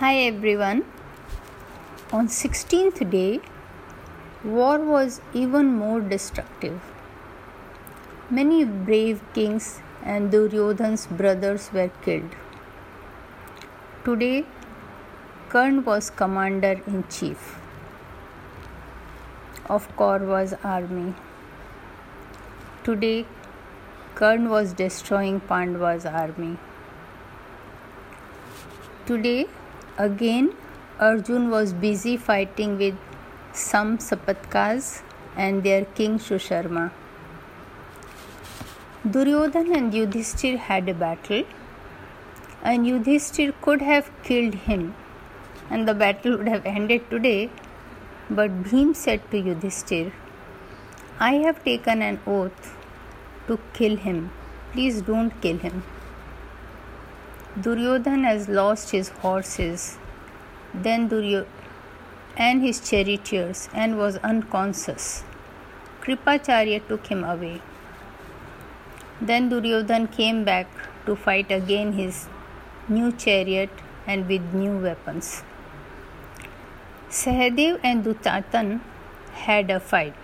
Hi everyone. On 16th day, war was even more destructive. Many brave kings and Duryodhan's brothers were killed. Today, Karn was commander in chief of Kaurava's army. Today, Karn was destroying Pandava's army. Today, Again, Arjun was busy fighting with some Sapatkas and their king Susharma. Duryodhan and Yudhishthir had a battle, and Yudhishthir could have killed him, and the battle would have ended today. But Bhim said to Yudhishthir, I have taken an oath to kill him. Please don't kill him. Duryodhan has lost his horses, then Duryodhan and his charioteers and was unconscious. Kripacharya took him away. Then Duryodhan came back to fight again his new chariot and with new weapons. Sahadev and Dushasana had a fight.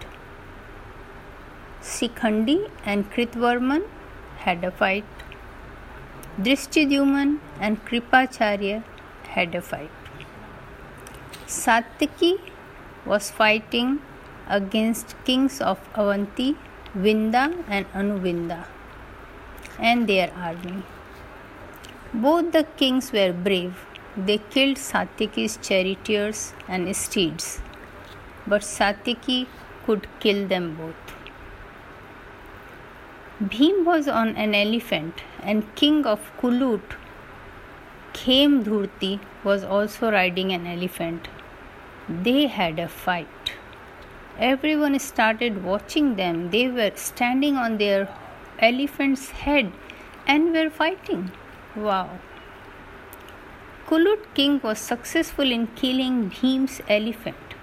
Sikhandi and Kritvarman had a fight. Drishtidyuman and Kripacharya had a fight. Satyaki was fighting against kings of Avanti, Vinda and Anuvinda and their army. Both the kings were brave. They killed Satyaki's charioteers and steeds, but Satyaki could kill them both. Bhim was on an elephant, and king of Kulut, Khemdhurti, was also riding an elephant. They had a fight. Everyone started watching them. They were standing on their elephant's head and were fighting. Wow. Kulut king was successful in killing Bhim's elephant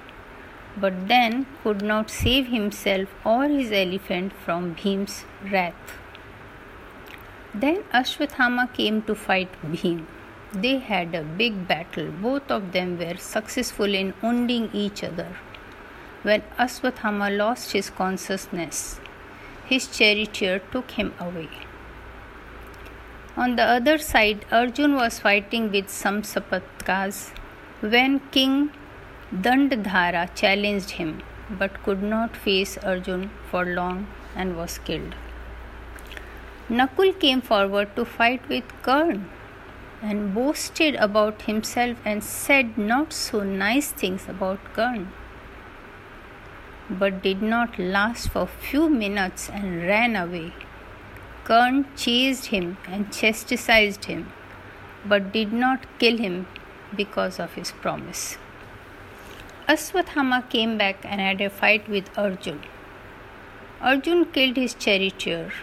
but then could not save himself or his elephant from Bhim's wrath. Then Ashwathama came to fight Bhim. They had a big battle. Both of them were successful in wounding each other. When Ashwathama lost his consciousness, his charioteer took him away. On the other side, Arjun was fighting with some Sapatkas when King Dandadhara challenged him but could not face Arjun for long and was killed. Nakul came forward to fight with Karn and boasted about himself and said not so nice things about Karn but did not last for few minutes and ran away. Karn chased him and chastised him but did not kill him because of his promise. Aswathama came back and had a fight with Arjun. Arjun killed his charioteer.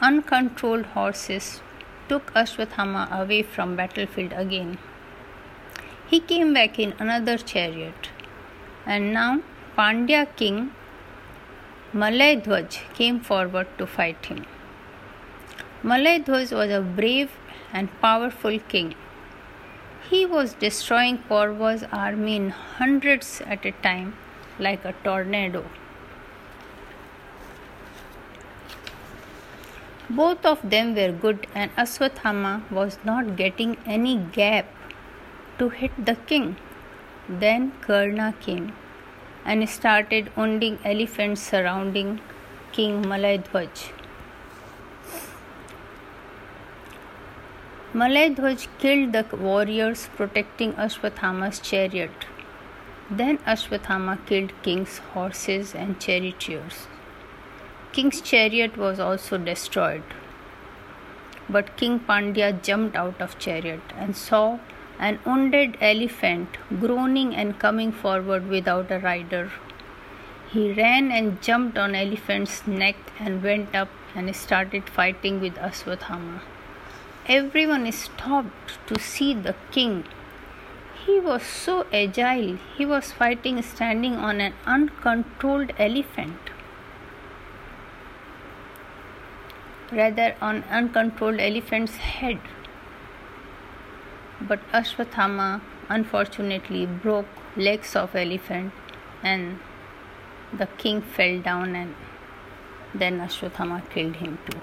Uncontrolled horses took Ashwathama away from battlefield again. He came back in another chariot, and now Pandya king Malayadhwaj came forward to fight him. Malayadhwaj was a brave and powerful king he was destroying Kaurava's army in hundreds at a time like a tornado. Both of them were good, and Aswathama was not getting any gap to hit the king. Then Karna came and started wounding elephants surrounding King Malayadhwaj. Malayadhwaj killed the warriors protecting Ashwathama's chariot. Then Ashwathama killed king's horses and charioteers. King's chariot was also destroyed. But King Pandya jumped out of chariot and saw an wounded elephant groaning and coming forward without a rider. He ran and jumped on elephant's neck and went up and started fighting with Ashwathama. Everyone stopped to see the king. He was so agile, he was fighting standing on an uncontrolled elephant. Rather, on uncontrolled elephant's head. but Ashwathama unfortunately broke legs of elephant and the king fell down and then Ashwathama killed him too.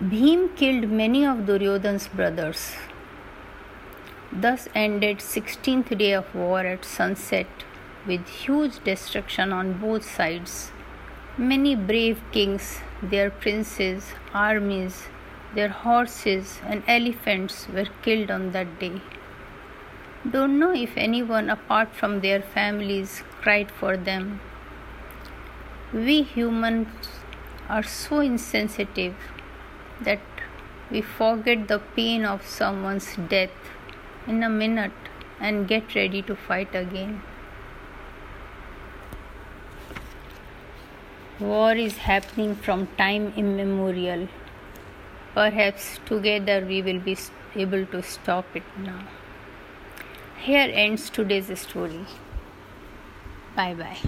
Bhim killed many of Duryodhan's brothers. Thus ended 16th day of war at sunset with huge destruction on both sides. Many brave kings, their princes, armies, their horses and elephants were killed on that day. Don't know if anyone apart from their families cried for them. We humans are so insensitive that we forget the pain of someone's death in a minute and get ready to fight again. War is happening from time immemorial. Perhaps together we will be able to stop it now. Here ends today's story. Bye bye.